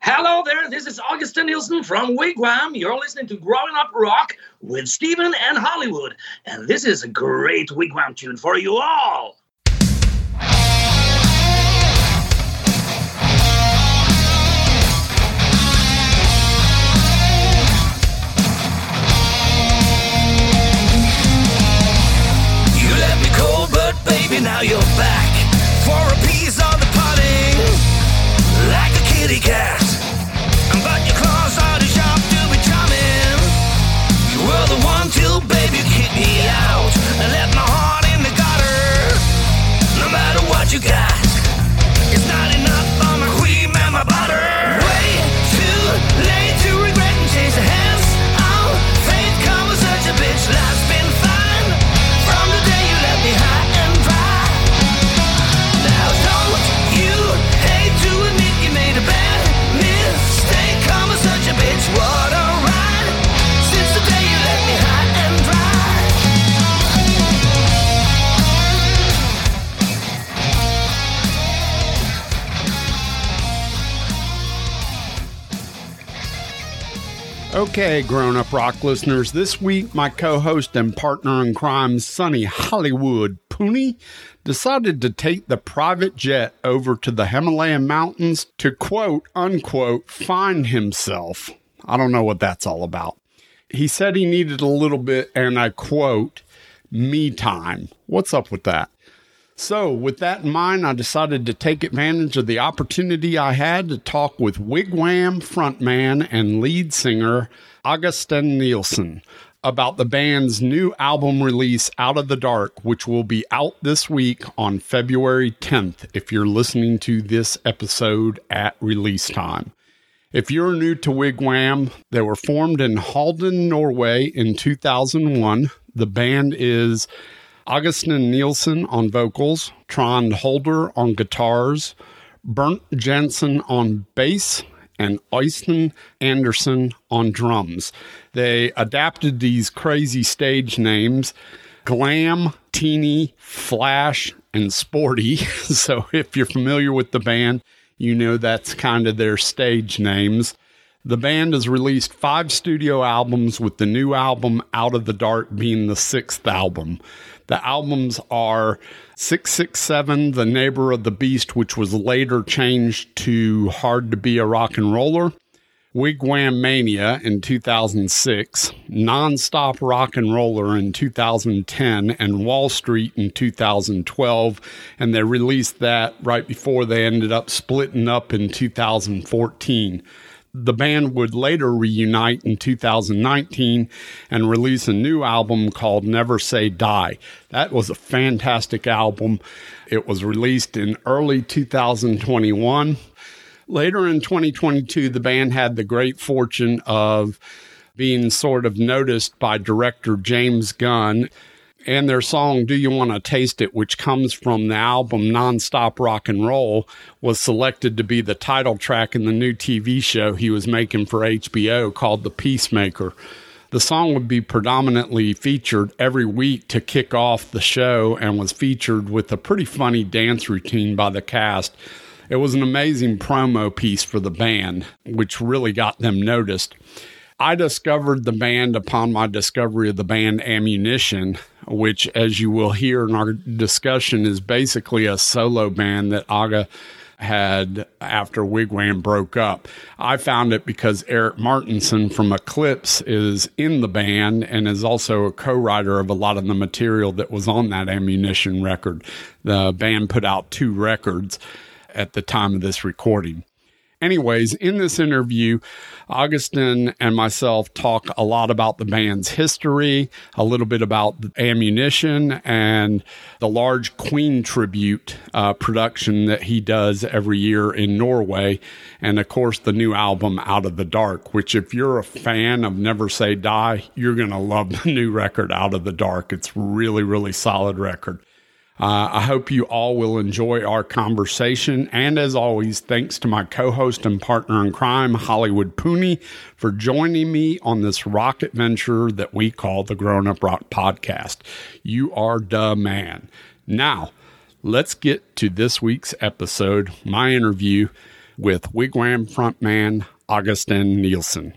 Hello there, this is Åge Sten Nilsen from Wig Wam. You're listening to Growing Up Rock with Steven and Hollywood. And this is a great Wig Wam tune for you all. You left me cold, but baby, now you're back for a piece of the pudding, like a kitty cat. To, baby, kick me out and left my heart in the gutter. No matter what you got, it's not enough for my cream and my butter. Okay, Growin' Up Rock listeners, this week my co host and partner in crime, Sonny Hollywood Pooney, decided to take the private jet over to the Himalayan mountains to quote unquote find himself. I don't know what that's all about. He said he needed a little bit, and I quote, me time. What's up with that? So, with that in mind, I decided to take advantage of the opportunity I had to talk with Wig Wam frontman and lead singer Åge Sten Nilsen about the band's new album release, Out of the Dark, which will be out this week on February 10th if you're listening to this episode at release time. If you're new to Wig Wam, they were formed in Halden, Norway in 2001. The band is Åge Sten Nilsen on vocals, Trond Holter on guitars, Bernt Jensen on bass, and Øystein Andersen on drums. They adapted these crazy stage names Glam, Teeny, Flash, and Sporty. So if you're familiar with the band, you know that's kind of their stage names. The band has released five studio albums, with the new album Out of the Dark being the sixth album. The albums are 667, The Neighbor of the Beast, which was later changed to Hard to Be a Rock and Roller, Wig Wamania in 2006, Nonstop Rock and Roller in 2010, and Wall Street in 2012. And they released that right before they ended up splitting up in 2014 the band would later reunite in 2019 and release a new album called Never Say Die. That was a fantastic album. It was released in early 2021. Later in 2022, the band had the great fortune of being sort of noticed by director James Gunn and their song Do You Want to Taste It, which comes from the album Nonstop Rock and Roll, was selected to be the title track in the new TV show he was making for HBO called The Peacemaker. The song would be predominantly featured every week to kick off the show and was featured with a pretty funny dance routine by the cast. It was an amazing promo piece for the band, which really got them noticed. I discovered the band upon my discovery of the band Ammunition, which, as you will hear in our discussion, is basically a solo band that Åge had after Wig Wam broke up. I found it because Erik Mårtensson from Eclipse is in the band and is also a co writer of a lot of the material that was on that Ammunition record. The band put out two records at the time of this recording. Anyways, in this interview, Augustin and myself talk a lot about the band's history, a little bit about the ammunition, and the large Queen tribute uh, production that he does every year in Norway. And of course, the new album, Out of the Dark, which, if you're a fan of Never Say Die, you're going to love the new record, Out of the Dark. It's really, really solid record. Uh, I hope you all will enjoy our conversation. And as always, thanks to my co host and partner in crime, Hollywood Pooney, for joining me on this rock adventure that we call the Growin' Up Rock Podcast. You are the man. Now, let's get to this week's episode, my interview with Wig Wam frontman Åge Sten Nilsen.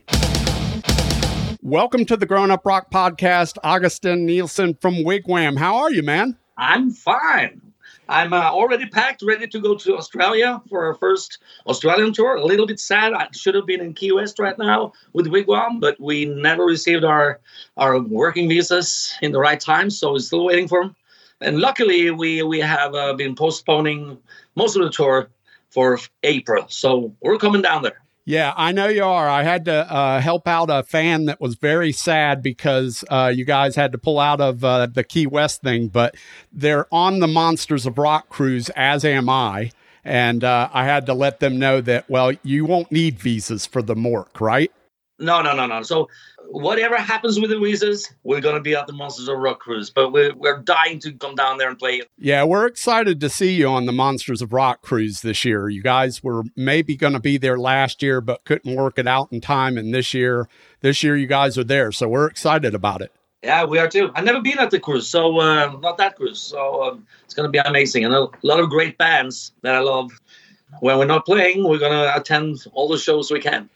Welcome to the Growin' Up Rock Podcast, Åge Sten Nilsen from Wig Wam. How are you, man? I'm fine. I'm uh, already packed, ready to go to Australia for our first Australian tour. A little bit sad. I should have been in Key West right now with Wig Wam, but we never received our our working visas in the right time, so we're still waiting for them. And luckily, we we have uh, been postponing most of the tour for April, so we're coming down there. Yeah, I know you are. I had to uh, help out a fan that was very sad because uh, you guys had to pull out of uh, the Key West thing, but they're on the Monsters of Rock cruise, as am I. And uh, I had to let them know that, well, you won't need visas for the MORC, right? No, no, no, no. So whatever happens with the visas, we're going to be at the Monsters of Rock cruise. But we're, we're dying to come down there and play. Yeah, we're excited to see you on the Monsters of Rock cruise this year. You guys were maybe going to be there last year, but couldn't work it out in time. And this year, this year you guys are there, so we're excited about it. Yeah, we are too. I've never been at the cruise, so uh, not that cruise. So um, it's going to be amazing, and a lot of great bands that I love. When we're not playing, we're going to attend all the shows we can.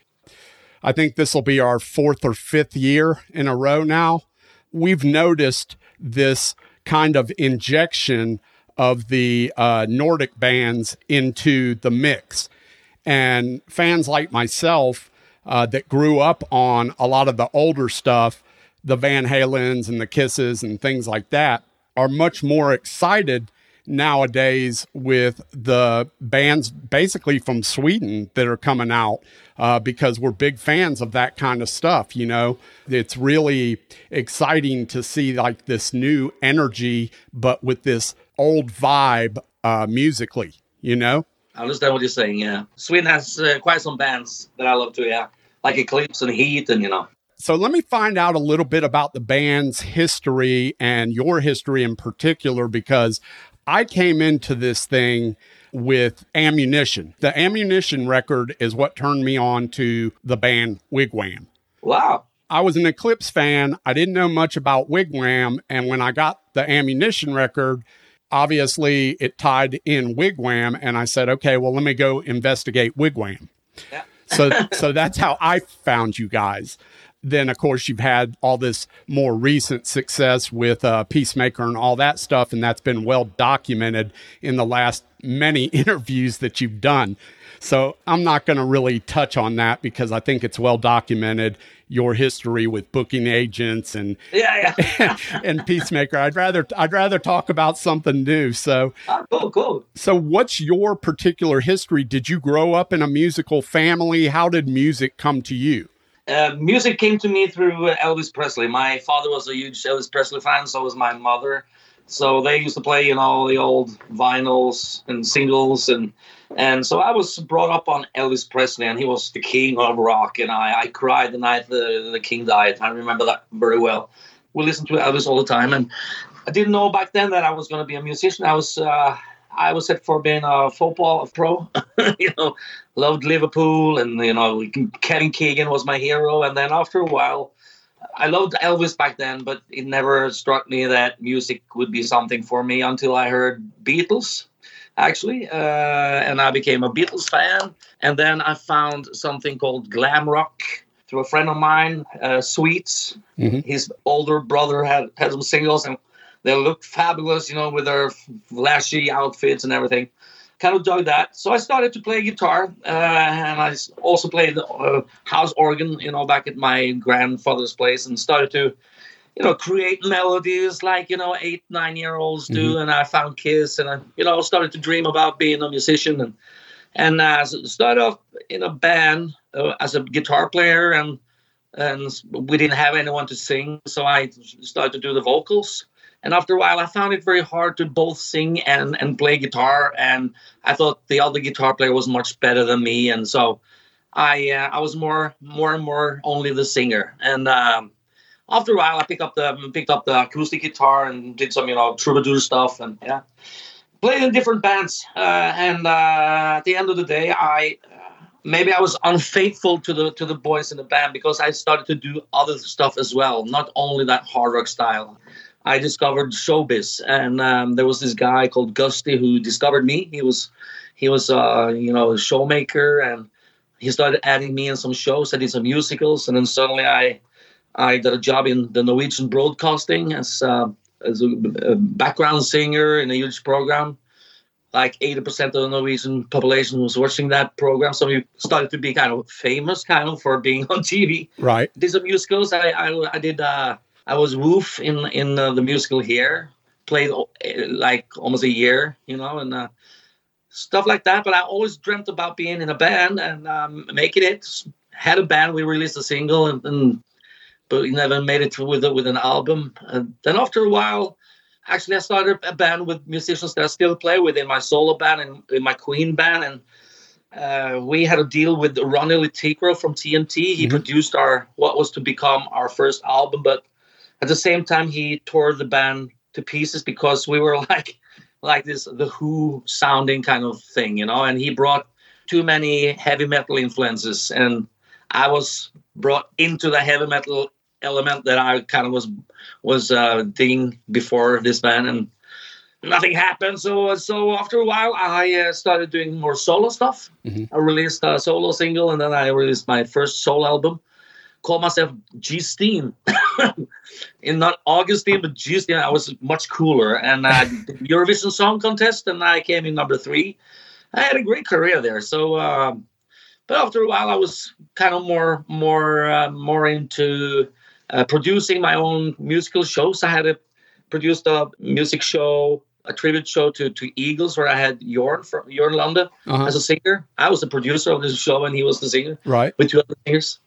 I think this will be our fourth or fifth year in a row now. We've noticed this kind of injection of the uh, Nordic bands into the mix. And fans like myself uh, that grew up on a lot of the older stuff, the Van Halens and the Kisses and things like that, are much more excited nowadays with the bands basically from Sweden that are coming out uh, because we're big fans of that kind of stuff. You know, it's really exciting to see like this new energy, but with this old vibe uh, musically, you know? I understand what you're saying, yeah. Sweden has uh, quite some bands that I love too, yeah. Like Eclipse and Heat and, you know. So let me find out a little bit about the band's history and your history in particular, because I came into this thing with ammunition. The ammunition record is what turned me on to the band Wig Wam. Wow. I was an Eclipse fan. I didn't know much about Wig Wam. And when I got the ammunition record, obviously it tied in Wig Wam. And I said, okay, well, let me go investigate Wig Wam. Yeah. so, so that's how I found you guys then of course you've had all this more recent success with uh, Peacemaker and all that stuff, and that's been well documented in the last many interviews that you've done. So I'm not going to really touch on that because I think it's well documented your history with booking agents and yeah, yeah. and Peacemaker. I'd rather I'd rather talk about something new. So oh, cool, cool. So what's your particular history? Did you grow up in a musical family? How did music come to you? Uh, music came to me through Elvis Presley. My father was a huge Elvis Presley fan, so was my mother. So they used to play, you know, the old vinyls and singles, and and so I was brought up on Elvis Presley, and he was the king of rock. And I, I cried the night the, the king died. I remember that very well. We listened to Elvis all the time, and I didn't know back then that I was going to be a musician. I was uh, I was set for being a football pro. you know, loved Liverpool, and you know, Kevin Keegan was my hero. And then after a while, I loved Elvis back then, but it never struck me that music would be something for me until I heard Beatles, actually, uh, and I became a Beatles fan. And then I found something called glam rock through a friend of mine, uh, Sweets. Mm-hmm. His older brother had had some singles, and they looked fabulous, you know, with their flashy outfits and everything. Kind of dug that. So I started to play guitar, uh, and I also played the uh, house organ, you know, back at my grandfather's place, and started to, you know, create melodies like you know eight, nine year olds do. Mm-hmm. And I found Kiss, and I, you know, started to dream about being a musician and and uh, started off in a band uh, as a guitar player, and and we didn't have anyone to sing, so I started to do the vocals. And after a while, I found it very hard to both sing and and play guitar, and I thought the other guitar player was much better than me, and so I uh, I was more more and more only the singer, and. Um, after a while, I picked up the picked up the acoustic guitar and did some, you know, troubadour stuff, and yeah, played in different bands. Uh, and uh, at the end of the day, I uh, maybe I was unfaithful to the to the boys in the band because I started to do other stuff as well, not only that hard rock style. I discovered showbiz, and um, there was this guy called Gusty who discovered me. He was he was uh, you know a showmaker, and he started adding me in some shows. I did some musicals, and then suddenly I I got a job in the Norwegian Broadcasting as uh, as a, background singer in a huge program. Like 80% of the Norwegian population was watching that program, so we started to be kind of famous, kind of for being on TV. Right. Did some musicals. I I, I did. Uh, I was Woof in in uh, the musical here. Played uh, like almost a year, you know, and uh, stuff like that. But I always dreamt about being in a band and um, making it. Had a band. We released a single, and, and but we never made it with with an album. And then after a while, actually, I started a band with musicians that I still play with in my solo band and in my Queen band. And uh, we had a deal with Ronni Le Tekrø from TNT. He produced our what was to become our first album, but at the same time, he tore the band to pieces because we were like like this the Who sounding kind of thing, you know. And he brought too many heavy metal influences, and I was brought into the heavy metal element that I kind of was was uh, digging before this band, and nothing happened. So so after a while, I uh, started doing more solo stuff. Mhm. I released a solo single, and then I released my first solo album. Called myself G Steen. In not Augustine, but Steen. I was much cooler, and I Eurovision Song Contest, and I came in number three. I had a great career there. So. Um, but after a while, I was kind of more more uh, more into uh, producing my own musical shows. I had a, produced a music show, a tribute show to to Eagles, where I had Jorn from Jorn Lande Uh-huh. as a singer. I was the producer of this show, and he was the singer Right. with two other singers.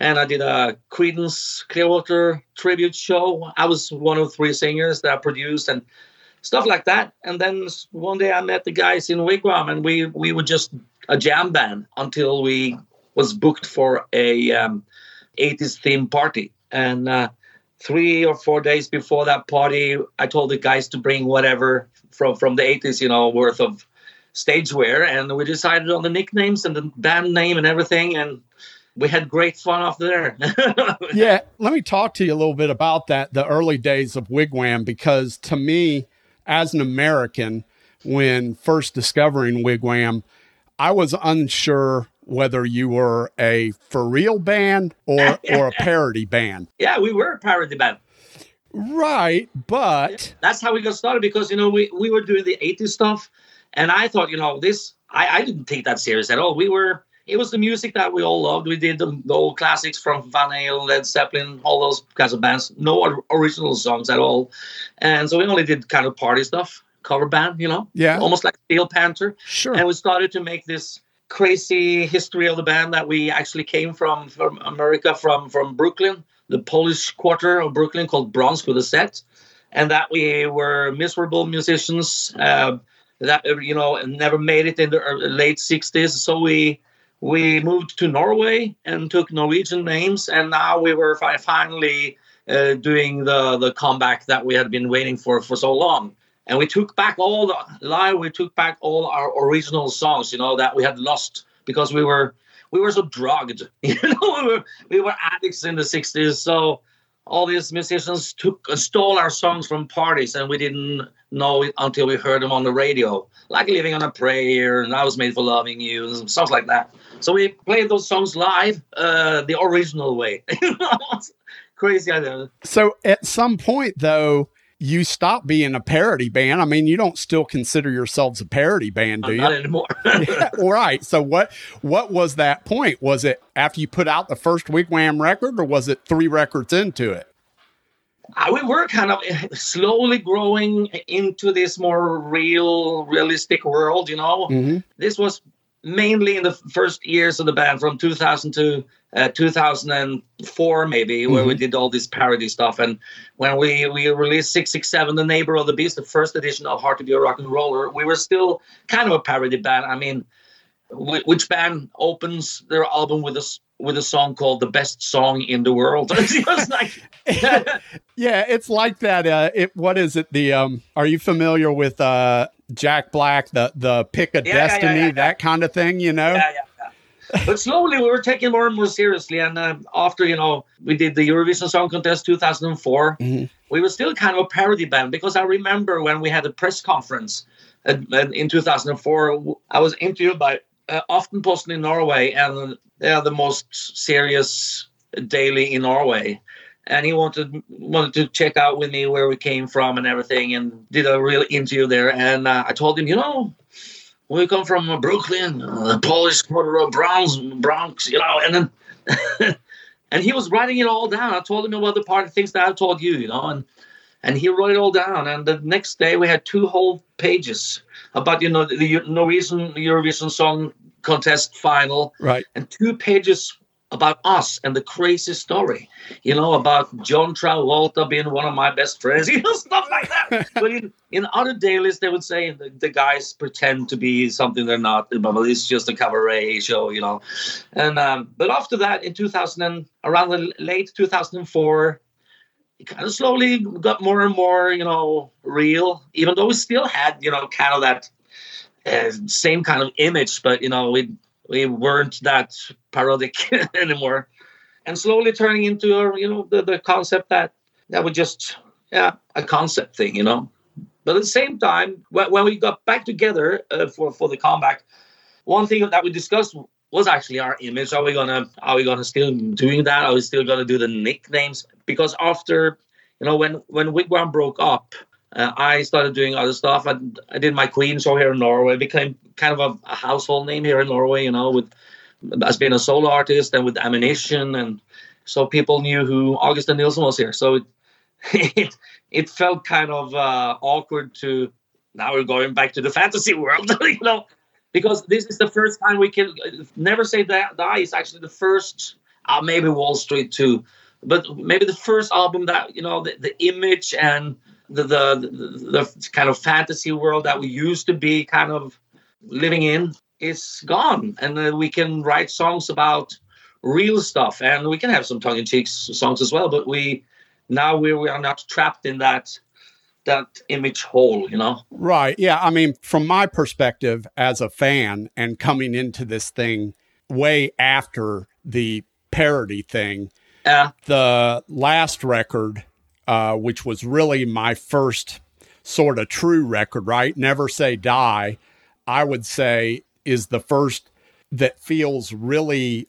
And I did a Creedence Clearwater tribute show. I was one of three singers that I produced and stuff like that. And then one day I met the guys in Wigwam, and we we were just a jam band until we was booked for a um, 80s theme party. And uh, three or four days before that party, I told the guys to bring whatever from from the 80s, you know, worth of stage wear, and we decided on the nicknames and the band name and everything, and we had great fun after there. Yeah, let me talk to you a little bit about that, the early days of Wig Wam, because to me, as an American, when first discovering Wig Wam, I was unsure whether you were a for real band or or a parody band. yeah, we were a parody band. Right, but That's how we got started because you know we, we were doing the 80s stuff, and I thought you know this I, I didn't take that serious at all. We were it was the music that we all loved. We did the, the old classics from Van Halen, Led Zeppelin, all those kinds of bands. No original songs at all, and so we only did kind of party stuff, cover band, you know, yeah, almost like Steel Panther. sure. and we started to make this crazy history of the band that we actually came from from America from from Brooklyn, the Polish quarter of Brooklyn called Bronx with a set, and that we were miserable musicians uh, that you know never made it in the late '60s. So we we moved to Norway and took Norwegian names, and now we were fi- finally uh, doing the the comeback that we had been waiting for for so long. And we took back all the live we took back all our original songs you know that we had lost because we were we were so drugged you know we were, we were addicts in the 60s so all these musicians took uh, stole our songs from parties and we didn't know it until we heard them on the radio like living on a prayer and i was made for loving you and stuff like that. So we played those songs live uh, the original way. Crazy idea. So at some point, though, you stop being a parody band. I mean, you don't still consider yourselves a parody band, do you? not anymore Yeah, right. So what what was that point? Was it after you put out the first Wig Wam record, or was it three records into it? Uh, we were kind of slowly growing into this more real, realistic world. You know, Mm-hmm. this was mainly in the first years of the band, from 2000 to uh, 2004 maybe, where we did all this parody stuff. And when we we released 667, The Neighbor of the Beast, the first edition of Hard to Be a Rock and Roller, we were still kind of a parody band. I mean, wh- which band opens their album with a with a song called "The Best Song in the World"? it like, Yeah, it's like that. Uh, it what is it? The um, are you familiar with uh Jack Black, the the Pick of Yeah, Destiny, yeah, yeah. that kind of thing? You know? yeah, yeah, yeah. But slowly we were taking more and more seriously, and uh, after you know we did the Eurovision Song Contest 2004, Mhm. we were still kind of a parody band because I remember when we had a press conference uh, uh, in 2004, I was interviewed by uh, Aftenposten in Norway, and they are the most serious daily in Norway. And he wanted wanted to check out with me where we came from and everything, and did a real interview there. And uh, I told him, you know, we come from uh, Brooklyn, uh, the Polish quarter of Bronx, Bronx, you know, and then and he was writing it all down. I told him about the part of things that I told you, you know, and and he wrote it all down. And the next day we had two whole pages about you know the Norwegian Eurovision Song Contest final, Right. and two pages about us and the crazy story, you know, about John Travolta being one of my best friends, you know, stuff like that. but in, in other dailies, they would say the, the guys pretend to be something they're not, but it's just a cabaret show, you know. And um, but after that, in 2000, and around the late 2004, it kind of slowly got more and more, you know, real. Even though we still had, you know, kind of that uh, same kind of image, but you know, we we weren't that parodic anymore, and slowly turning into a, you know the, the concept that that was just yeah a concept thing, you know. But at the same time, when, when we got back together uh, for for the comeback, one thing that we discussed was actually our image. Are we gonna are we gonna still doing that? Are we still gonna do the nicknames? Because after you know when when Wig Wam broke up, uh, I started doing other stuff. I, I did my Queen show here in Norway. Became kind of a, a household name here in Norway. You know, with as being a solo artist and with Ammunition, and so people knew who Åge Sten Nilsen was here. So it it, it felt kind of uh, awkward to now we're going back to the fantasy world. you know, because this is the first time we can never say die, die is actually the first uh, maybe wall street too but maybe the first album that you know the, the image and the, the the the kind of fantasy world that we used to be kind of living in is gone and uh, we can write songs about real stuff and we can have some tongue-in-cheek songs as well but we now we, we are not trapped in that that image hole you know Right. Yeah. I mean, from my perspective as a fan and coming into this thing way after the parody thing, yeah the last record, uh, which was really my first sort of true record, right? Never Say Die, I would say is the first that feels really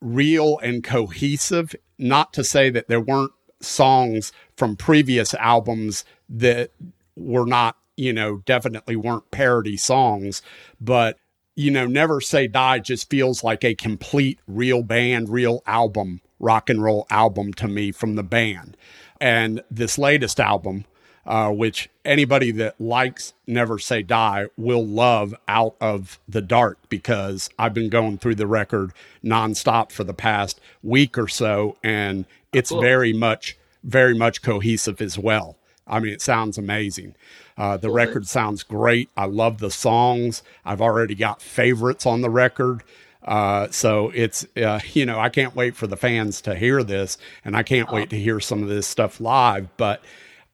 real and cohesive. Not to say that there weren't songs from previous albums that were not, you know, definitely weren't parody songs, but you know, Never Say Die just feels like a complete real band, real album, rock and roll album to me from the band. And this latest album, uh, which anybody that likes Never Say Die will love Out of the Dark because I've been going through the record nonstop for the past week or so, and it's Cool. very much, very much cohesive as well. I mean, it sounds amazing. Uh, the record sounds great. I love the songs. I've already got favorites on the record. Uh, so it's, uh, you know, I can't wait for the fans to hear this and I can't wait to hear some of this stuff live. But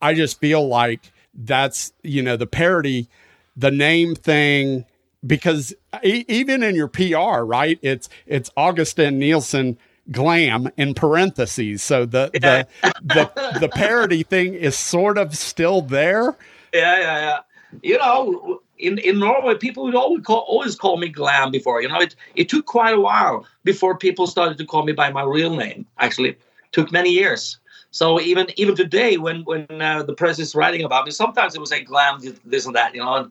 I just feel like that's, you know, the parody, the name thing, because e- even in your PR, right? It's, it's Åge Sten Nilsen glam in parentheses. So the, the, the, the parody thing is sort of still there. Yeah, yeah, yeah. You know, in, in Norway, people would always call always call me Glam before. You know, it it took quite a while before people started to call me by my real name. Actually, took many years. So even even today, when when uh, the press is writing about me, sometimes it will say Glam this- and that. You know,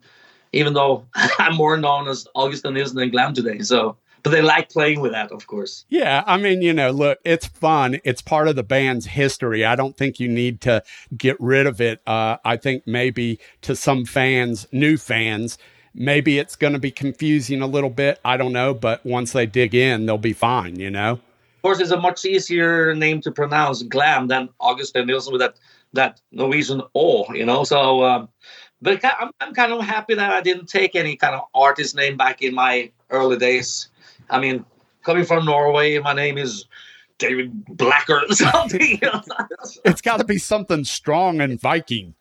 even though I'm more known as Åge Sten Nilsen than Glam today. So, but they like playing with that, of course. Yeah, I mean, you know, look, it's fun. It's part of the band's history. I don't think you need to get rid of it. Uh, I think maybe to some fans, new fans, maybe it's going to be confusing a little bit. I don't know, but once they dig in, they'll be fine, you know? Of course, it's a much easier name to pronounce, Glam, than Åge Sten Nilsen with that that Norwegian O, you know. So, um, but I'm, I'm kind of happy that I didn't take any kind of artist name back in my early days. I mean, coming from Norway, my name is David Blacker or something. it's got to be something strong and Viking.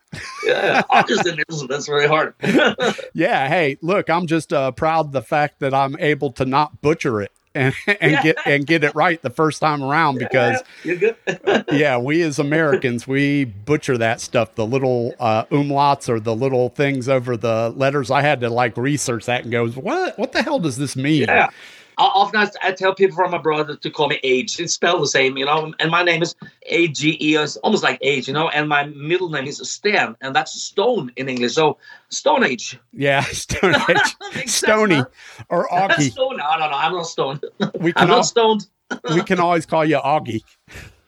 yeah, Åge Sten Nilsen. That's very hard. yeah. Hey, look, I'm just uh, proud of the fact that I'm able to not butcher it and, and yeah. get and get it right the first time around because yeah, yeah, we as Americans we butcher that stuff the little uh, umlauts or the little things over the letters I had to like research that and go what what the hell does this mean yeah often I, tell people from abroad to call me Age. It's spelled the same, you know. And my name is A G E, it's almost like Age, you know. And my middle name is Sten, and that's Stone in English. So Stone Age. Yeah, Stone Age, Stony or Augie. Stone. No, no, no. I'm not stoned. We can I'm not stoned. we can always call you Augie.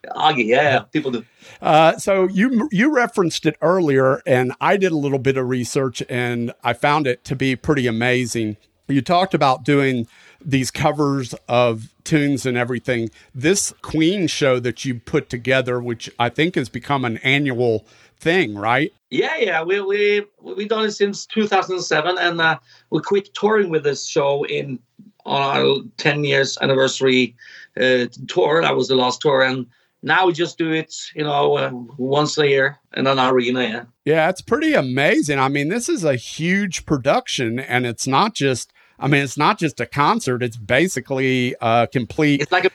Augie, yeah, people do. Uh, so you you referenced it earlier, and I did a little bit of research, and I found it to be pretty amazing. You talked about doing these covers of tunes and everything. This Queen show that you put together, which I think has become an annual thing, right? Yeah, yeah. We we we done it since 2007, and uh, we quit touring with this show in on our 10 years anniversary uh, tour. That was the last tour, and now we just do it, you know, uh, once a year in an arena. Yeah. Yeah, it's pretty amazing. I mean, this is a huge production, and it's not just I mean, it's not just a concert; it's basically a complete. It's like a.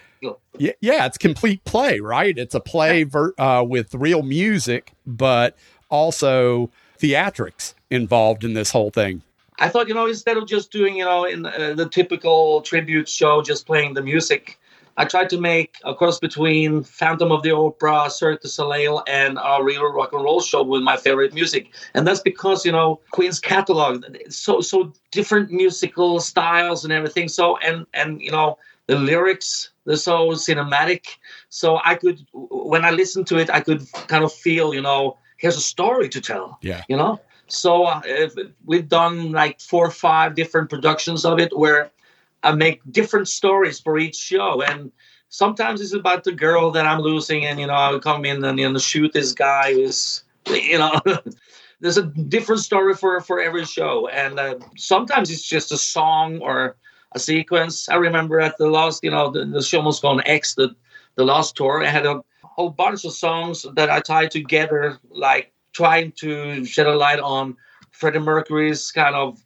Yeah, yeah, it's complete play, right? It's a play ver, uh, with real music, but also theatrics involved in this whole thing. I thought, you know, instead of just doing, you know, in uh, the typical tribute show, just playing the music, I tried to make a cross between Phantom of the Opera, Cirque du Soleil, and a real rock and roll show with my favorite music. And that's because, you know, Queen's catalog, so so different musical styles and everything. So and and you know, the lyrics, they're so cinematic. So I could when I listened to it, I could kind of feel, you know, here's a story to tell. Yeah. You know? So uh, we've done like four or five different productions of it where I make different stories for each show. And sometimes it's about the girl that I'm losing, and you know, I'll come in and you know shoot this guy who's you know. there's a different story for for every show, and uh, sometimes it's just a song or a sequence. I remember at the last, you know, the, the show was called X, the the last tour. I had a whole bunch of songs that I tied together, like trying to shed a light on Freddie Mercury's kind of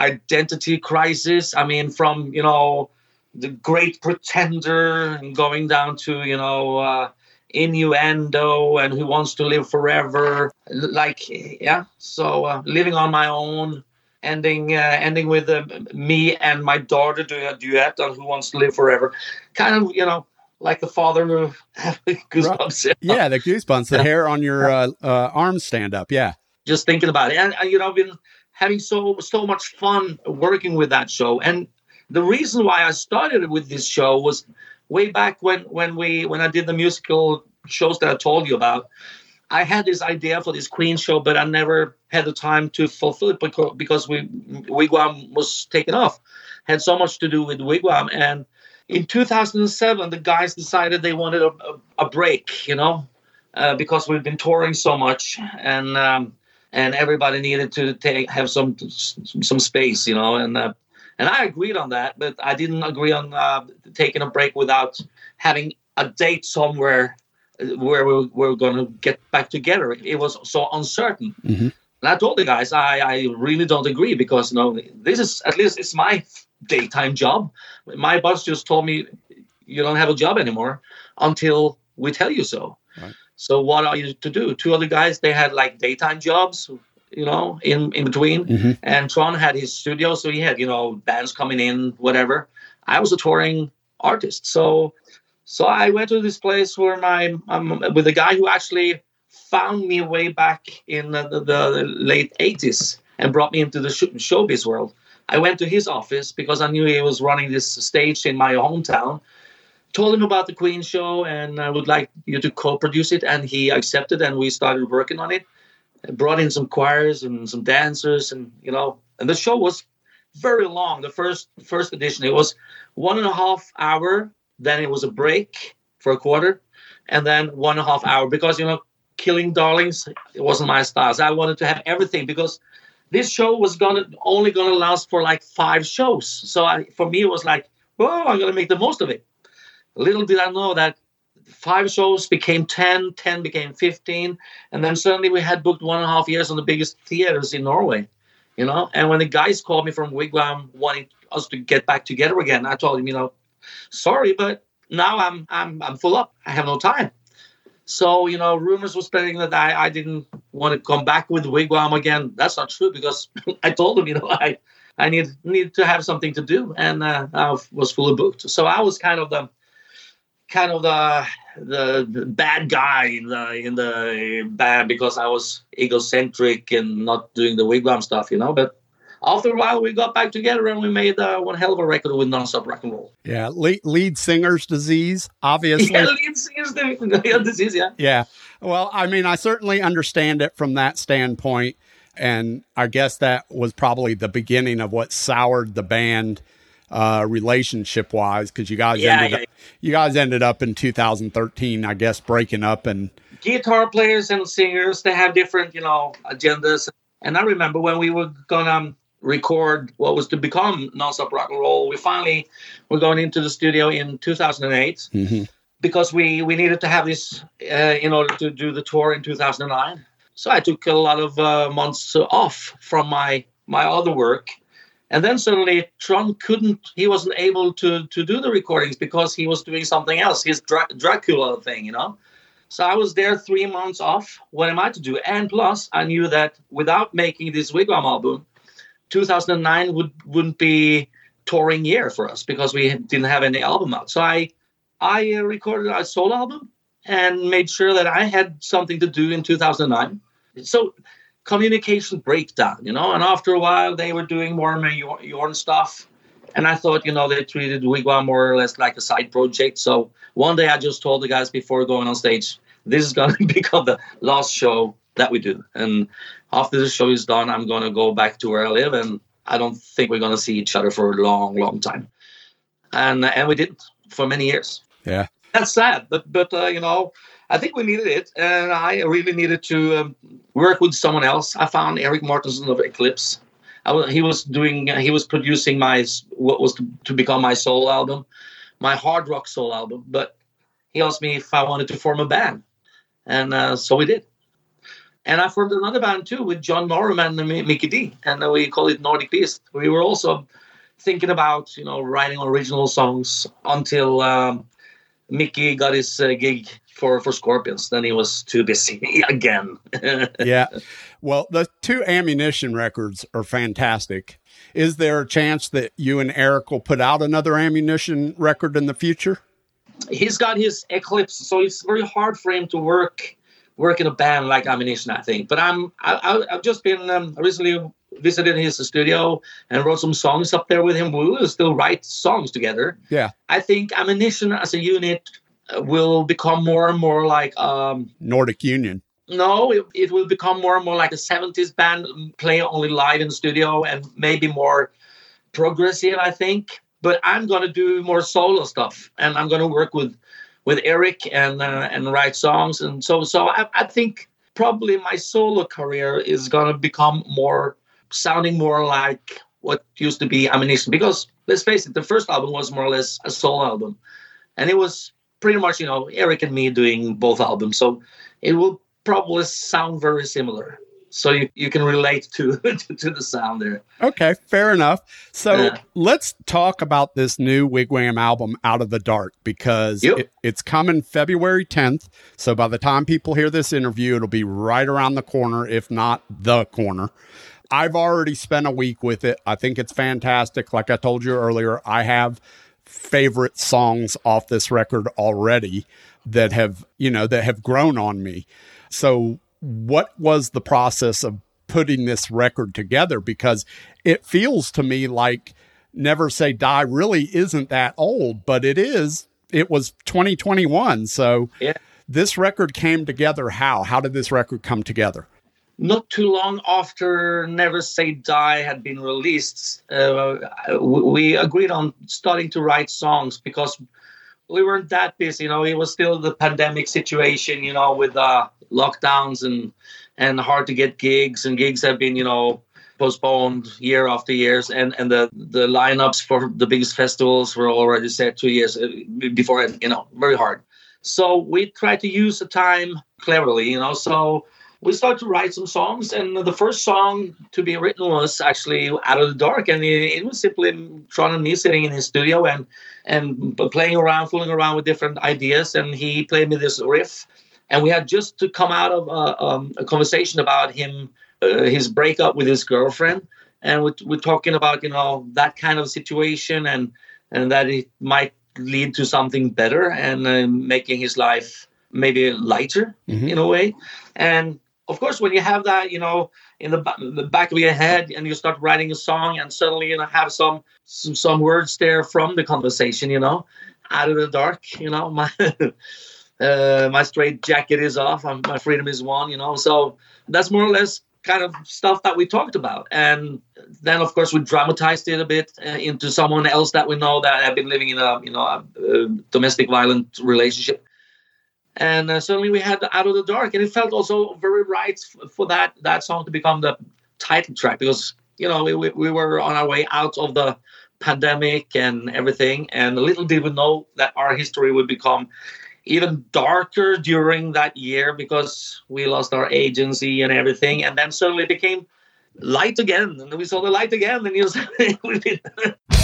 identity crisis. I mean, from you know the Great Pretender and going down to you know uh, innuendo and Who Wants to Live Forever. Like yeah, so uh, living on my own. Ending, uh, ending with uh, me and my daughter doing a duet on "Who Wants to Live Forever," kind of, you know, like the father of goosebumps. Yeah, the goosebumps, the hair on your uh, uh, arms stand up. Yeah, just thinking about it, and, and you know, I've been having so so much fun working with that show. And the reason why I started with this show was way back when when we when I did the musical shows that I told you about. I had this idea for this Queen show, but I never had the time to fulfill it because because we Wig Wam was taken off. Had so much to do with Wig Wam, and in 2007, the guys decided they wanted a, a, a break, you know, uh, because we've been touring so much, and um, and everybody needed to take have some some space, you know, and uh, and I agreed on that, but I didn't agree on uh, taking a break without having a date somewhere uh, where we were going to get back together. It was so uncertain. Mm-hmm. And I told the guys, I, I really don't agree because you know this is at least it's my daytime job. My boss just told me you don't have a job anymore until we tell you so. Right. So what are you to do? Two other guys, they had like daytime jobs, you know, in in between. Mm-hmm. And Trond had his studio, so he had you know bands coming in, whatever. I was a touring artist, so so I went to this place where my um, with a guy who actually found me way back in the, the, the late '80s and brought me into the showbiz world. I went to his office because I knew he was running this stage in my hometown told him about the Queen show and I would like you to co-produce it, and he accepted, and we started working on it. brought in some choirs and some dancers, and you know, and the show was very long. The first first edition, it was one and a half hour. Then it was a break for a quarter, and then one and a half hour because you know, killing darlings it wasn't my style. So I wanted to have everything because this show was gonna only gonna last for like five shows. So I, for me, it was like, oh, I'm gonna make the most of it. Little did I know that five shows became 10, 10 became 15, and then suddenly we had booked one and a half years on the biggest theaters in Norway, you know. And when the guys called me from Wig Wam wanting us to get back together again, I told him, you know, sorry, but now I'm I'm I'm full up. I have no time. So you know, rumors were spreading that I, I didn't want to come back with Wig Wam again. That's not true because I told them, you know, I I need need to have something to do, and uh, I was fully booked. So I was kind of the kind of the the bad guy in the in the band because I was egocentric and not doing the Wig Wam stuff, you know. But after a while, we got back together and we made uh, one hell of a record with nonstop rock and roll. Yeah, lead, lead singer's disease, obviously. Yeah, lead singer's disease. Yeah. Yeah. Well, I mean, I certainly understand it from that standpoint, and I guess that was probably the beginning of what soured the band uh, relationship wise because you guys Yeah, ended yeah. up, you guys ended up in 2013, I guess, breaking up and guitar players and singers they have different you know agendas and i remember when we were gonna record what was to become nonstop rock and roll we finally were going into the studio in 2008 Mhm. because we we needed to have this uh, in order to do the tour in 2009 so i took a lot of uh, months off from my my other work and then suddenly Trond couldn't, he wasn't able to, to do the recordings because he was doing something else, his Dra- Dracula thing, you know? So I was there three months off. What am I to do? And plus, I knew that without making this Wig Wam album, 2009 would, wouldn't be touring year for us because we didn't have any album out. So I, I uh, recorded a solo album and made sure that I had something to do in 2009. So communication breakdown, you know. And after a while, they were doing more and more Jorn stuff, and I thought, you know, they treated Wig Wam more or less like a side project. So one day, I just told the guys before going on stage, this is going to become the last show that we do, and after the show is done, I'm going to go back to where I live, and I don't think we're going to see each other for a long, long time. And and we didn't for many years yeah. that's sad but but uh, you know i think we needed it and i really needed to um, work with someone else. I found Erik Mårtensson of eclipse. Was, he was doing he was producing my what was to, to become my soul album my hard rock soul album but he asked me if i wanted to form a band and uh, so we did. And i formed another band too with john norum and Mikkey Dee and uh, we call it nordic beast. We were also thinking about you know writing original songs until um, Mikkey got his uh, gig for for Scorpions. Then he was too busy again. yeah. Well, the two ammunition records are fantastic. Is there a chance that you and Eric will put out another ammunition record in the future? He's got his Eclipse, so it's very hard for him to work work in a band like Ammunition, I think. But I'm I, I, I've just been um, recently visited his studio and wrote some songs up there with him. We will still write songs together. Yeah. I think Ammunition as a unit uh, will become more and more like um, Nordic Union. No, it, it will become more and more like a 70s band, play only live in the studio and maybe more progressive, I think. But I'm going to do more solo stuff and I'm going to work with with Eric and uh, and write songs. And so, so I, I think probably my solo career is going to become more sounding more like what used to be Ammunition. Because let's face it, the first album was more or less a solo album. And it was pretty much, you know, Eric and me doing both albums. So it will probably sound very similar. So you, you can relate to, to to the sound there. Okay, fair enough. So Yeah. let's talk about this new Wig Wam album, Out of the Dark, because Yep. it, it's coming February 10th. So by the time people hear this interview, it'll be right around the corner, if not the corner. I've already spent a week with it. I think it's fantastic. Like I told you earlier, I have favorite songs off this record already that have, you know, that have grown on me. So, what was the process of putting this record together? Because it feels to me like Never Say Die really isn't that old, but it is. It was 2021. So, Yeah. this record came together how? How did this record come together? Not too long after Never Say Die had been released, uh, we agreed on starting to write songs because we weren't that busy. You know, it was still the pandemic situation, you know, with uh, lockdowns and and hard to get gigs, and gigs have been, you know, postponed year after years, and and the the lineups for the biggest festivals were already set two years uh, before, you know, very hard. So we tried to use the time cleverly, you know. So we started to write some songs, and the first song to be written was actually "Out of the Dark," and it, it was simply Trond and me sitting in his studio and and playing around, fooling around with different ideas, and he played me this riff, and we had just to come out of a, um, a conversation about him, uh, his breakup with his girlfriend, and we're, we're talking about you know that kind of situation, and and that it might lead to something better and uh, making his life maybe lighter mm-hmm. in a way, and of course, when you have that, you know, in the, the back of your head, and you start writing a song, and suddenly you know have some some, some words there from the conversation, you know, out of the dark, you know, my uh, my straight jacket is off, my freedom is won, you know. So that's more or less kind of stuff that we talked about, and then of course we dramatized it a bit uh, into someone else that we know that have been living in a you know a, a domestic violent relationship and uh, suddenly we had out of the dark and it felt also very right for that that song to become the title track because you know we, we were on our way out of the pandemic and everything and little did we know that our history would become even darker during that year because we lost our agency and everything and then suddenly it became light again and we saw the light again and you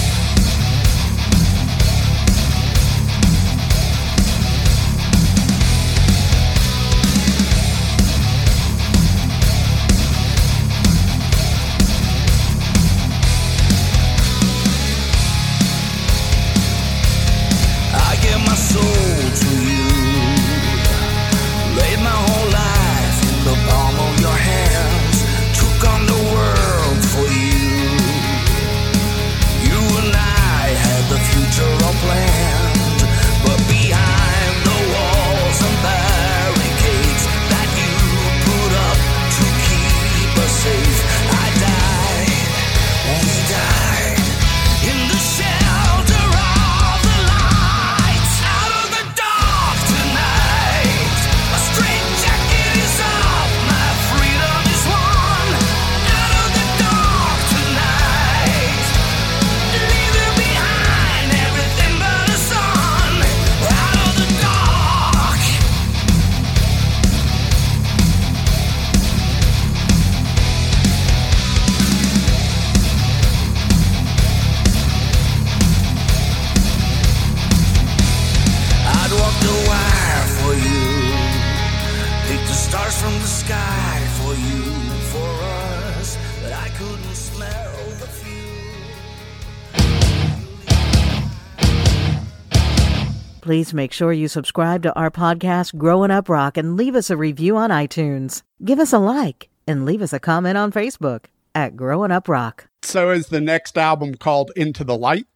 Please make sure you subscribe to our podcast, Growin' Up Rock, and leave us a review on iTunes. Give us a like and leave us a comment on Facebook at Growin' Up Rock. So, is the next album called Into the Light?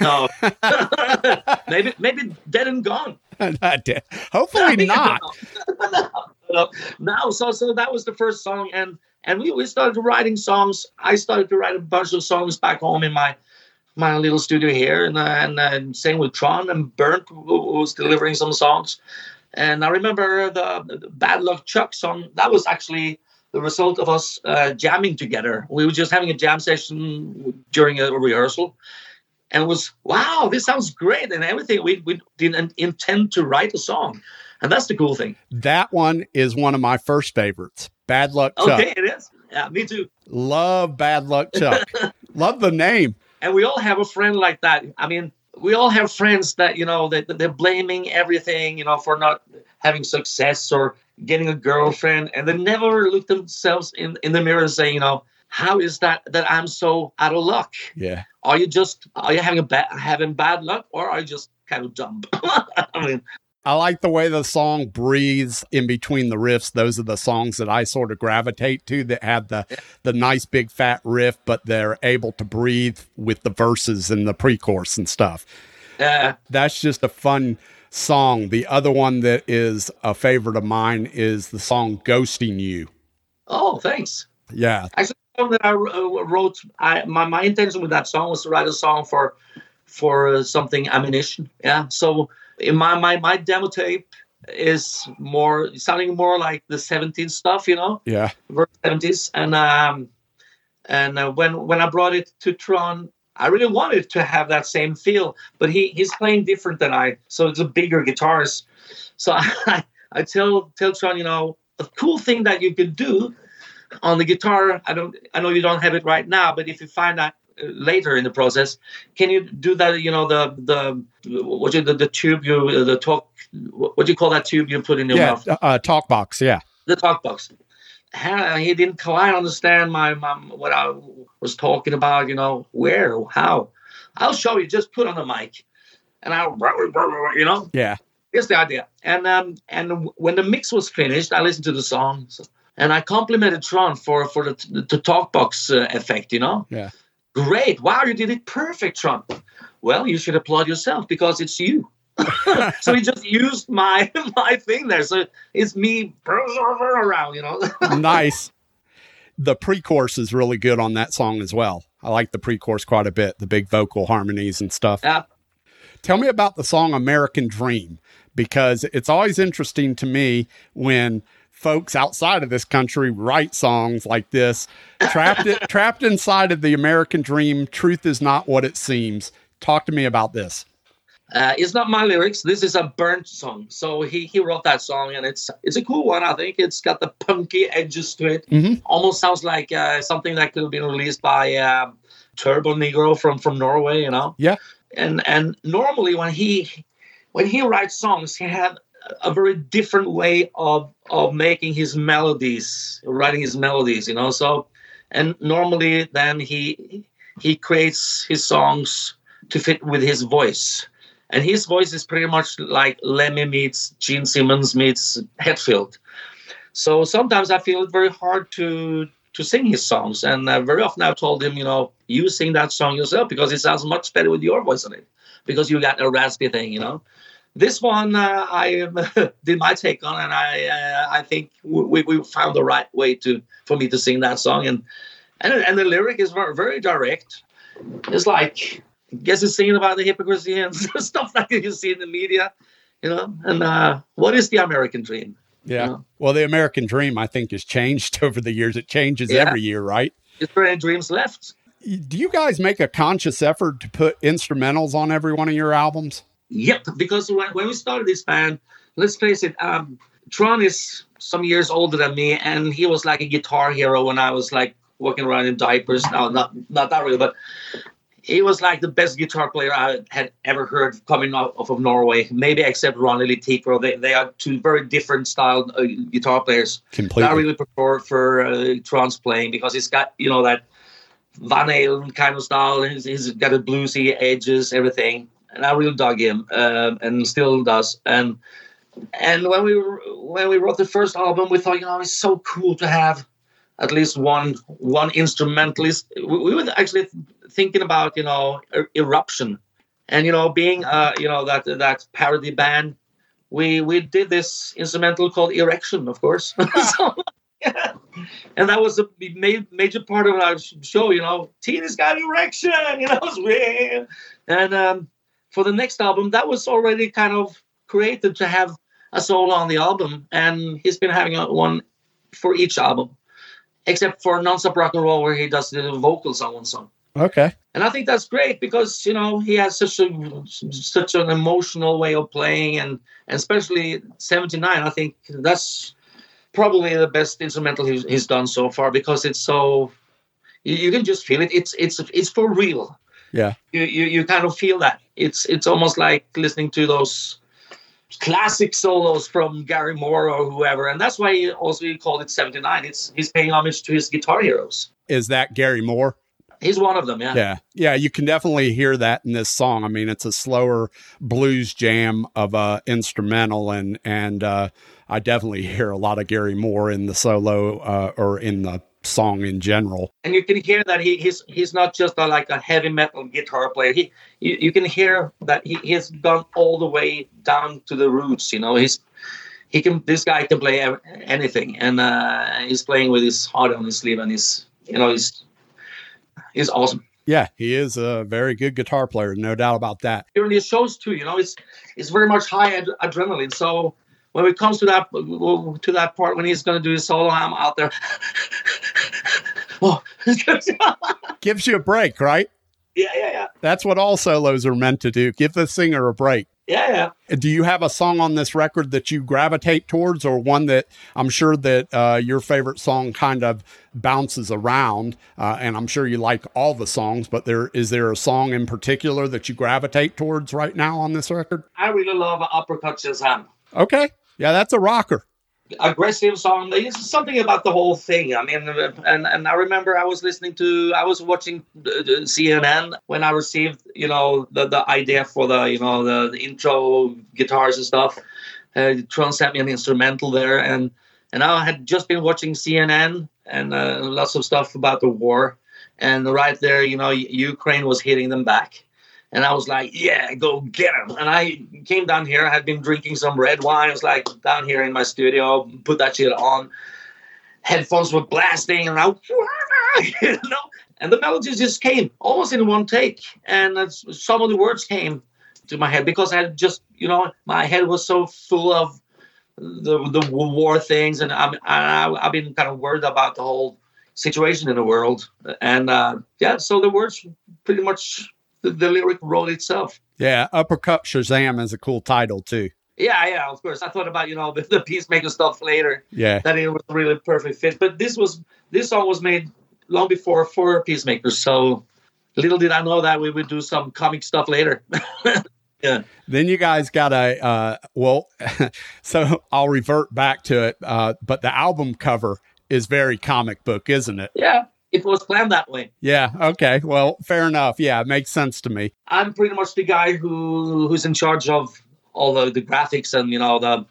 no, maybe maybe dead and gone. Not Hopefully not. no, no, no. So so that was the first song, and and we, we started writing songs. I started to write a bunch of songs back home in my my little studio here, and and, and same with Trond and Bernt who was delivering some songs. And I remember the, the Bad Luck Chuck song. That was actually the result of us uh, jamming together. We were just having a jam session during a rehearsal, and it was wow, this sounds great and everything. We we didn't intend to write a song, and that's the cool thing. That one is one of my first favorites. Bad Luck Chuck. Okay, it is. Yeah, me too. Love Bad Luck Chuck. Love the name. And we all have a friend like that. I mean, we all have friends that, you know, that they're blaming everything, you know, for not having success or getting a girlfriend. And they never look themselves in, in the mirror and say, you know, how is that that I'm so out of luck? Yeah. Are you just are you having a bad having bad luck or are you just kind of dumb? I mean, I like the way the song breathes in between the riffs. Those are the songs that I sort of gravitate to that have the the nice big fat riff, but they're able to breathe with the verses and the pre-chorus and stuff. Yeah. That's just a fun song. The other one that is a favorite of mine is the song Ghosting You. Oh, thanks. Yeah. Actually, the song that I uh, wrote, I, my my intention with that song was to write a song for for uh, something ammunition. Yeah. So in my my my demo tape is more sounding more like the 70s stuff, you know, Yeah. very 70s. And um, and uh, when when I brought it to Trond, I really wanted to have that same feel, but he he's playing different than I, so it's a bigger guitars. So I I tell tell Trond, you know, a cool thing that you could do on the guitar. I don't I know you don't have it right now, but if you find that later in the process, can you do that? You know, the the what you the, the tube you the talk what do you call that tube you put in your Yeah. mouth? Uh, talk box. Yeah. the talk box. He didn't quite understand my, my what I was talking about. You know, where, how. I'll show you. Just put on the mic, and I, you know, Yeah. here's the idea. And um, and when the mix was finished, I listened to the songs, and I complimented Trond for for the the talk box uh, effect. You know, Yeah. Great. Wow, you did it perfect, Trump. Well, you should applaud yourself because it's you. so he just used my my thing there. So it's me around, you know. nice. The pre-chorus is really good on that song as well. I like the pre-chorus quite a bit, the big vocal harmonies and stuff. Yeah. Tell me about the song American Dream because it's always interesting to me when folks outside of this country write songs like this. Trapped it, trapped inside of the American dream, truth is not what it seems. Talk to me about this. Uh, it's not my lyrics. This is a Bernt song. So he he wrote that song, and it's it's a cool one. I think it's got the punky edges to it. Mhm. Almost sounds like uh, something that could have been released by uh, Turbonegro from from Norway. You know. Yeah. And and normally when he when he writes songs, he had a very different way of of making his melodies, writing his melodies. You know. So and normally then he he creates his songs to fit with his voice. And his voice is pretty much like Lemmy meets Gene Simmons meets Hetfield. So sometimes I feel it very hard to to sing his songs, and uh, very often I've told him, you know, you sing that song yourself because it sounds much better with your voice on it, because you got a raspy thing, you know. This one uh, I did my take on, and I uh, I think we, we found the right way to for me to sing that song, and and and the lyric is very, direct. It's like I guess it's singing about the hypocrisy and stuff that you see in the media, you know. And uh, what is the American dream? Yeah. Yeah. Well, the American dream, I think, has changed over the years. It changes Yeah. every year, right? Is there any dreams left? Do you guys make a conscious effort to put instrumentals on every one of your albums? Yep, because when, when we started this band, let's face it, um, Trond is some years older than me, and he was like a guitar hero when I was like walking around in diapers. No, not not that really, but he was like the best guitar player I had ever heard coming out of, of Norway. Maybe except Ronni Tekrø. They they are two very different style uh, guitar players. Completely. I really prefer for uh, Trond's playing because he's got you know that Van Halen kind of style. He's, he's got the bluesy edges, everything, and I really dug him, um, and still does. And and when we when we wrote the first album, we thought you know it's so cool to have at least one one instrumentalist. We, we were actually thinking about you know er- eruption, and you know being uh you know that that parody band. We we did this instrumental called Erection, of course. so, yeah. And that was a ma- major part of our show, you know. Tina's got erection, you know. It's weird. And um, for the next album, that was already kind of created to have a solo on the album, and he's been having a, one for each album, except for Non-Stop Rock and Roll, where he does the vocals on one song. Okay. And I think that's great because you know he has such a such an emotional way of playing, and, and especially '79. I think that's probably the best instrumental he's, he's done so far because it's so you, you can just feel it. It's it's it's for real. Yeah. You, you you kind of feel that. It's it's almost like listening to those classic solos from Gary Moore or whoever, and that's why he also he called it '79. It's he's paying homage to his guitar heroes. Is that Gary Moore? He's one of them. Yeah. Yeah. Yeah. You can definitely hear that in this song. I mean, it's a slower blues jam of a instrumental and, and, uh, I definitely hear a lot of Gary Moore in the solo, uh, or in the song in general. and you can hear that he, he's he's not just a, like a heavy metal guitar player. He you, you can hear that he, he has gone all the way down to the roots. You know, he's he can. This guy can play anything, and uh, he's playing with his heart on his sleeve, and he's you know he's he's awesome. Yeah, he is a very good guitar player, no doubt about that. During these shows too, you know, it's it's very much high ad- adrenaline. So when it comes to that to that part when he's going to do his solo, I'm out there. oh, Gives you a break, right? yeah, yeah, yeah, That's what all solos are meant to do. Give the singer a break. yeah, yeah. Do you have a song on this record that you gravitate towards, or one that I'm sure that uh, your favorite song kind of bounces around? Uh, and I'm sure you like all the songs, but there is there a song in particular that you gravitate towards right now on this record? I really love Uppercut Shazam. Okay, yeah, that's a rocker. Aggressive song. It's something about the whole thing. I mean, and and I remember I was listening to, I was watching uh, CNN when I received, you know, the the idea for the, you know, the, the intro guitars and stuff. Uh, Trond sent me an instrumental there, and and I had just been watching CNN and uh, lots of stuff about the war, and right there, you know, Ukraine was hitting them back. And I was like, yeah, go get him. And I came down here. I had been drinking some red wine. I was like down here in my studio, put that shit on. Headphones were blasting, and I, you know, and the melodies just came almost in one take. And some of the words came to my head because I just, you know, my head was so full of the the war things, and I'm, I, I've been kind of worried about the whole situation in the world. And uh, yeah, so the words pretty much the, the lyric wrote itself. Yeah, Uppercut Shazam is a cool title too. Yeah, yeah, of course. I thought about you know the, the peacemaker stuff later. Yeah, that it was really perfect fit. But this was this song was made long before for peacemakers. So little did I know that we would do some comic stuff later. yeah. Then you guys got a uh, well, so I'll revert back to it. Uh, but the album cover is very comic book, isn't it? Yeah, it was planned that way. Yeah. Okay. Well, fair enough. Yeah, it makes sense to me. I'm pretty much the guy who who's in charge of all the, the graphics and you know the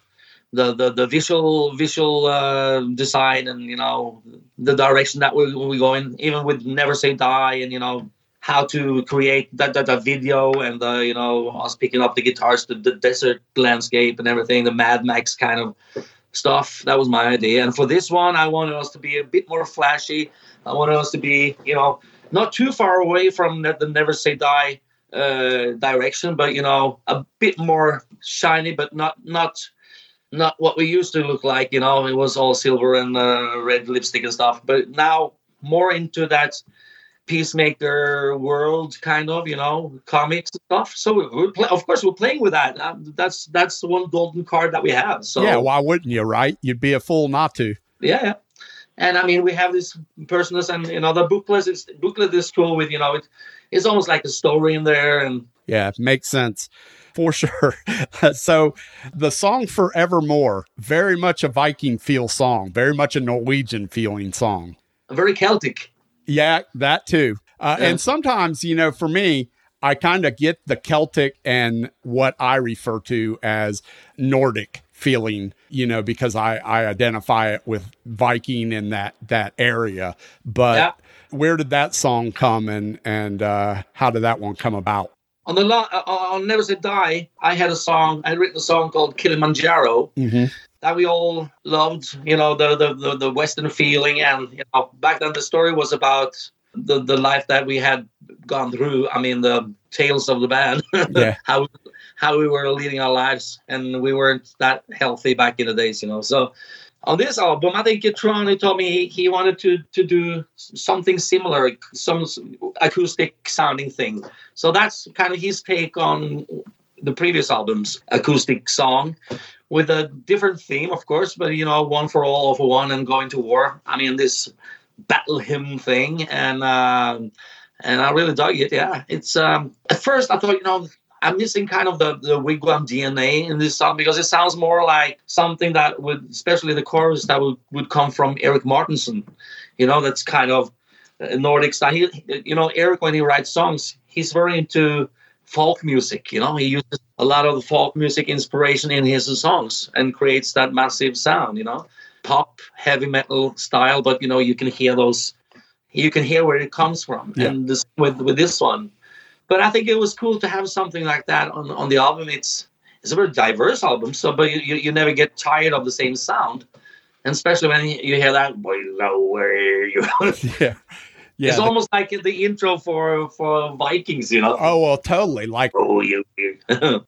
the the, the visual visual uh, design and you know the direction that we we going. Even with Never Say Die and you know how to create that that, that video and the you know us picking up the guitars, the, the desert landscape and everything, the Mad Max kind of stuff. That was my idea. And for this one, I wanted us to be a bit more flashy. I wanted us to be, you know, not too far away from the, the Never Say Die uh, direction, but you know, a bit more shiny, but not not not what we used to look like. You know, it was all silver and uh, red lipstick and stuff. But now more into that peacemaker world kind of you know comics stuff so we're play- of course we're playing with that um, that's that's the one golden card that we have so yeah why wouldn't you right you'd be a fool not to yeah, yeah. And i mean we have this personas and you know the booklet is booklet is cool with you know it, it's almost like a story in there and yeah makes sense. For sure. So the song forevermore very much a viking feel song very much a norwegian feeling song. Very celtic. Yeah, that too. Uh, yeah. And sometimes, you know, for me, I kind of get the Celtic and what I refer to as Nordic feeling, you know, because I, I identify it with Viking in that that area. But yeah. where did that song come and and uh, how did that one come about? On the la- uh, on Never Say Die, I had a song. I had written a song called Kilimanjaro. Mm-hmm that we all loved, you know, the, the, the, the Western feeling. And, you know, back then the story was about the, the life that we had gone through. I mean, the tales of the band, yeah. how, how we were leading our lives. And we weren't that healthy back in the days, you know. So on this album, I think Trond told me he, wanted to, to do something similar, some acoustic sounding thing. So that's kind of his take on the previous album's acoustic song with a different theme, of course, but you know, one for all, for one, and going to war. I mean, this battle hymn thing, and uh, and I really dug it. Yeah, it's um, at first I thought, you know, I'm missing kind of the, the Wig Wam DNA in this song because it sounds more like something that would, especially the chorus, that would, would come from Erik Mårtensson. You know, that's kind of uh, Nordic style. He, you know, Eric, when he writes songs, he's very into folk music. You know, he uses a lot of the folk music inspiration in his songs and creates that massive sound. You know, pop, heavy metal style, but you know, you can hear those. You can hear where it comes from, yeah. and this, with with this one. But I think it was cool to have something like that on on the album. It's it's a very diverse album. So, but you, you, never get tired of the same sound, and especially when you hear that boy, know where you. yeah. Yeah, it's the- almost like the intro for for Vikings, you know. oh well, totally. Like Oh, you.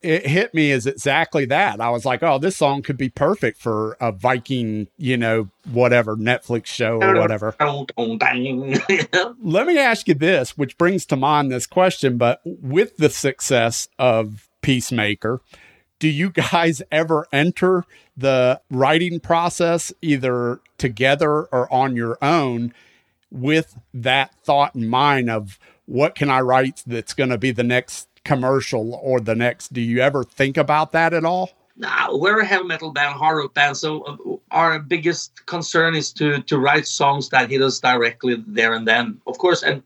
it hit me as exactly that. I was like, oh, this song could be perfect for a Viking, you know, whatever Netflix show or whatever. Let me ask you this, which brings to mind this question, but with the success of Peacemaker, do you guys ever enter the writing process either together or on your own with that thought in mind of what can I write that's going to be the next commercial or the next? Do you ever think about that at all? Nah, we're a heavy metal band, hard rock band. So uh, our biggest concern is to to write songs that hit us directly there and then. Of course, and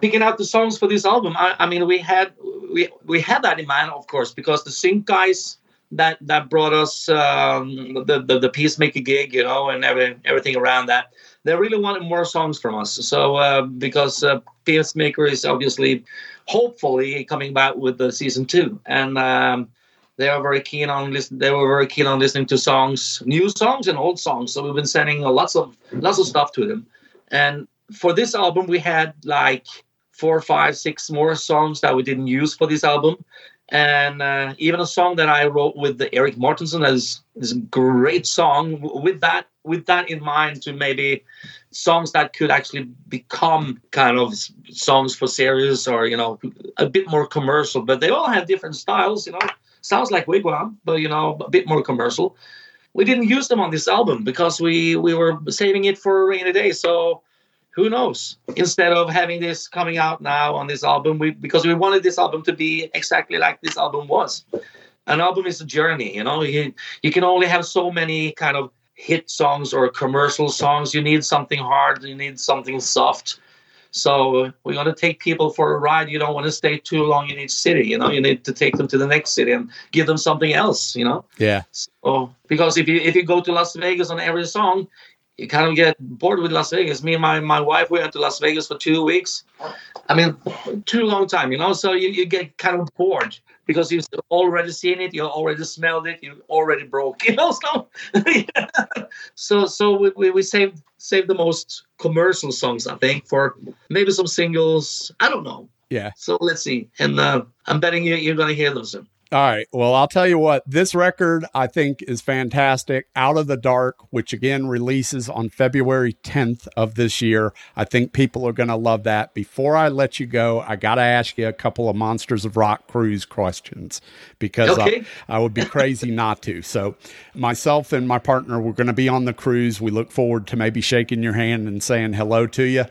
picking out the songs for this album, I, I mean, we had we we had that in mind, of course, because the sync guys that that brought us um, the, the the peacemaker gig, you know, and every, everything around that. They really wanted more songs from us. So uh, because uh, Peacemaker is obviously, hopefully, coming back with the season two, and um, they are very keen on listen. They were very keen on listening to songs, new songs and old songs. So we've been sending uh, lots of lots of stuff to them. And for this album, we had like four, five, six more songs that we didn't use for this album, and uh, even a song that I wrote with Erik Mårtensson that is is a great song. With that with that in mind, to maybe songs that could actually become kind of songs for series or you know a bit more commercial. But they all have different styles, you know sounds like Wig Wam, but you know, a bit more commercial. We didn't use them on this album because we we were saving it for a rainy day. So who knows? Instead of having this coming out now on this album, we because we wanted this album to be exactly like this album was. An album is a journey, you know. You you can only have so many kind of hit songs or commercial songs. You need something hard. You need something soft. So we're going to take people for a ride. You don't want to stay too long in each city. You know, you need to take them to the next city and give them something else. You know, Yeah. so because if you if you go to Las Vegas on every song, you kind of get bored with Las Vegas. Me and my my wife we went to Las Vegas for two weeks. I mean, too long time. You know, so you, you get kind of bored because you've already seen it, you already smelled it, you already broke. You know, so so so we, we, we saved saved the most commercial songs I think for maybe some singles. I don't know. Yeah. So let's see. And uh, I'm betting you you're gonna hear them soon. All right. Well, I'll tell you what, this record I think is fantastic. Out of the Dark, which again releases on February 10th of this year. I think people are going to love that. Before I let you go, I got to ask you a couple of Monsters of Rock cruise questions because Okay. I, I would be crazy not to. So, myself and my partner, we're going to be on the cruise. We look forward to maybe shaking your hand and saying hello to you.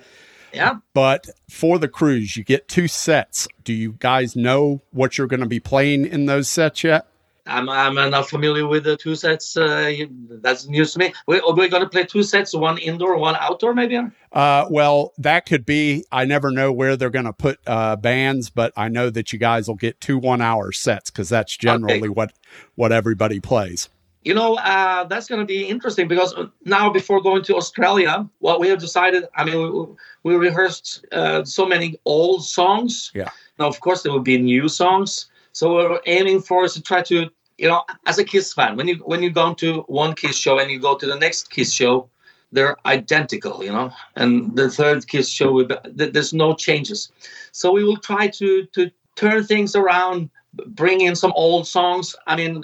Yeah. But for the cruise, you get two sets. Do you guys know what you're going to be playing in those sets yet? I'm, I'm not familiar with the two sets. Uh, that's news to me. We, we're going to play two sets, one indoor, one outdoor, maybe. Uh, well, that could be. I never know where they're going to put uh, bands, but I know that you guys will get two one-hour sets because that's generally what what everybody plays. You know, uh, that's going to be interesting because now, before going to Australia, what we have decided, I mean, we, we rehearsed uh, so many old songs. Yeah. Now, of course, there will be new songs. So we're aiming for is to try to, you know, as a Kiss fan, when you when you go to one Kiss show and you go to the next Kiss show, they're identical, you know. And the third Kiss show, will be, th- there's no changes. So we will try to to turn things around, bring in some old songs. I mean,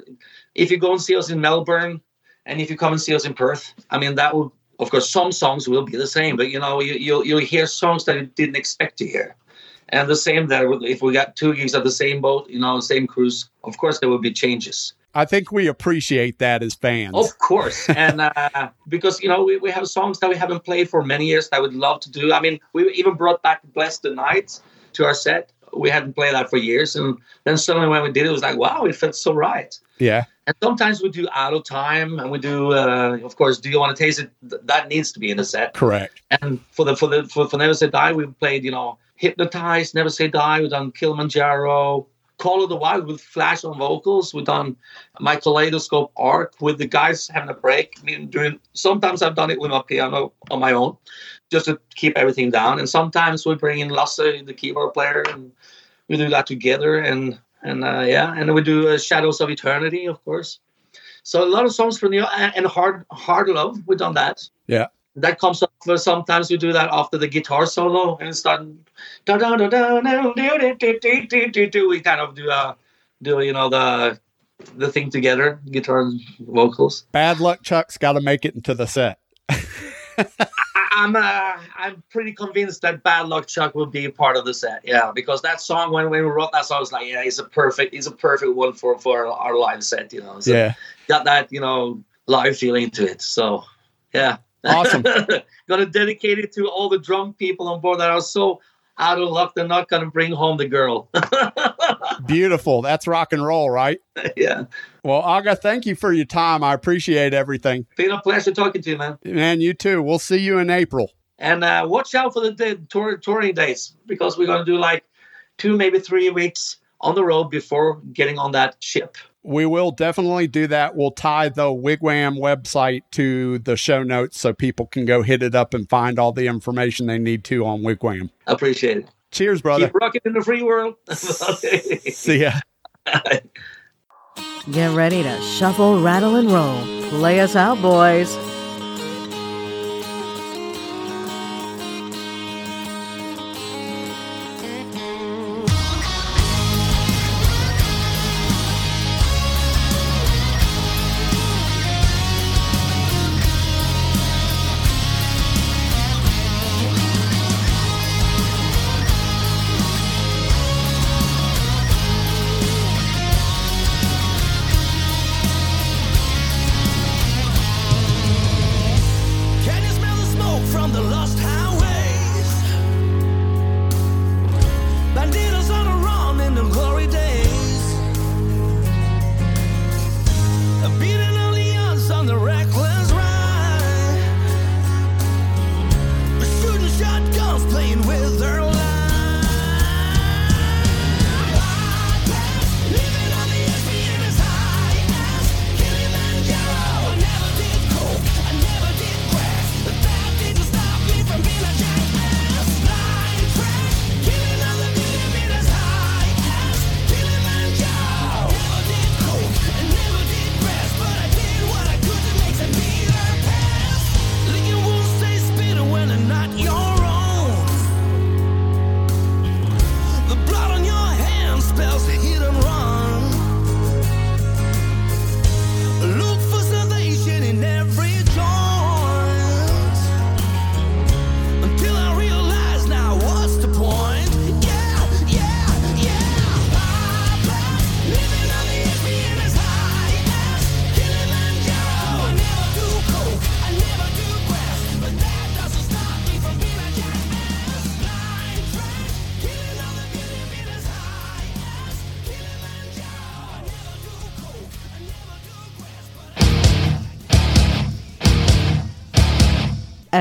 if you go and see us in Melbourne, and if you come and see us in Perth, I mean that will, of course, some songs will be the same, but you know, you you'll, you'll hear songs that you didn't expect to hear. And the same there, if we got two gigs at the same boat, you know, same cruise, of course there will be changes. I think we appreciate that as fans. Of course, and uh, because you know we, we have songs that we haven't played for many years that I would love to do. I mean, we even brought back "Bless the Night" to our set. We hadn't played that for years, and then suddenly when we did it, it was like, wow, it felt so right. Yeah, And sometimes we do out of time, and we do, uh, of course, do you want to taste it? That needs to be in the set. correct. And for the for the for, for Never Say Die, we played, you know, Hypnotized, Never Say Die. We've done Kilimanjaro, Call of the Wild with Flash on vocals. We've done my Kaleidoscope Arc with the guys having a break. I mean, doing sometimes I've done it with my piano on my own, just to keep everything down. And sometimes we bring in Lasse, the keyboard player, and we do that together. And and uh, yeah, and we do uh, Shadows of Eternity, of course. So a lot of songs from the and, and hard hard love. We've done that. Yeah. That comes up. For sometimes we do that after the guitar solo and start. We kind of do uh do you know the the thing together, guitar and vocals. Bad luck Chuck's got to make it into the set. I'm uh, I'm pretty convinced that Bad Luck Chuck will be a part of the set. Yeah, because that song when, when we wrote that song, I was like, yeah, it's a perfect, it's a perfect one for for our live set. You know, so Yeah. got that you know live feeling to it. So yeah, Awesome. gonna dedicate it to all the drunk people on board that are so out of luck they're not gonna bring home the girl. Beautiful. That's rock and roll, right? yeah, Well, Åge, thank you for your time. I appreciate everything. been a pleasure talking to you, man. Man, you too. We'll see you in April. And uh, watch out for the day, tour, touring days because we're gonna do like two, maybe three weeks on the road before getting on that ship. We will definitely do that. We'll tie the Wig Wam website to the show notes so people can go hit it up and find all the information they need to on Wig Wam. Appreciate it. Cheers, brother. Keep rocking in the free world. See ya. Get ready to shuffle, rattle, and roll. Play us out, boys.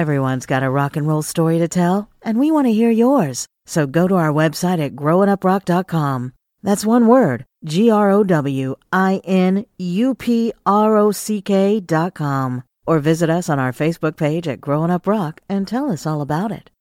Everyone's got a rock and roll story to tell, and we want to hear yours. So go to our website at growinuprock.com. That's one word G R O W I N U P R O C K dot com. Or visit us on our Facebook page at Growin' Up Rock and tell us all about it.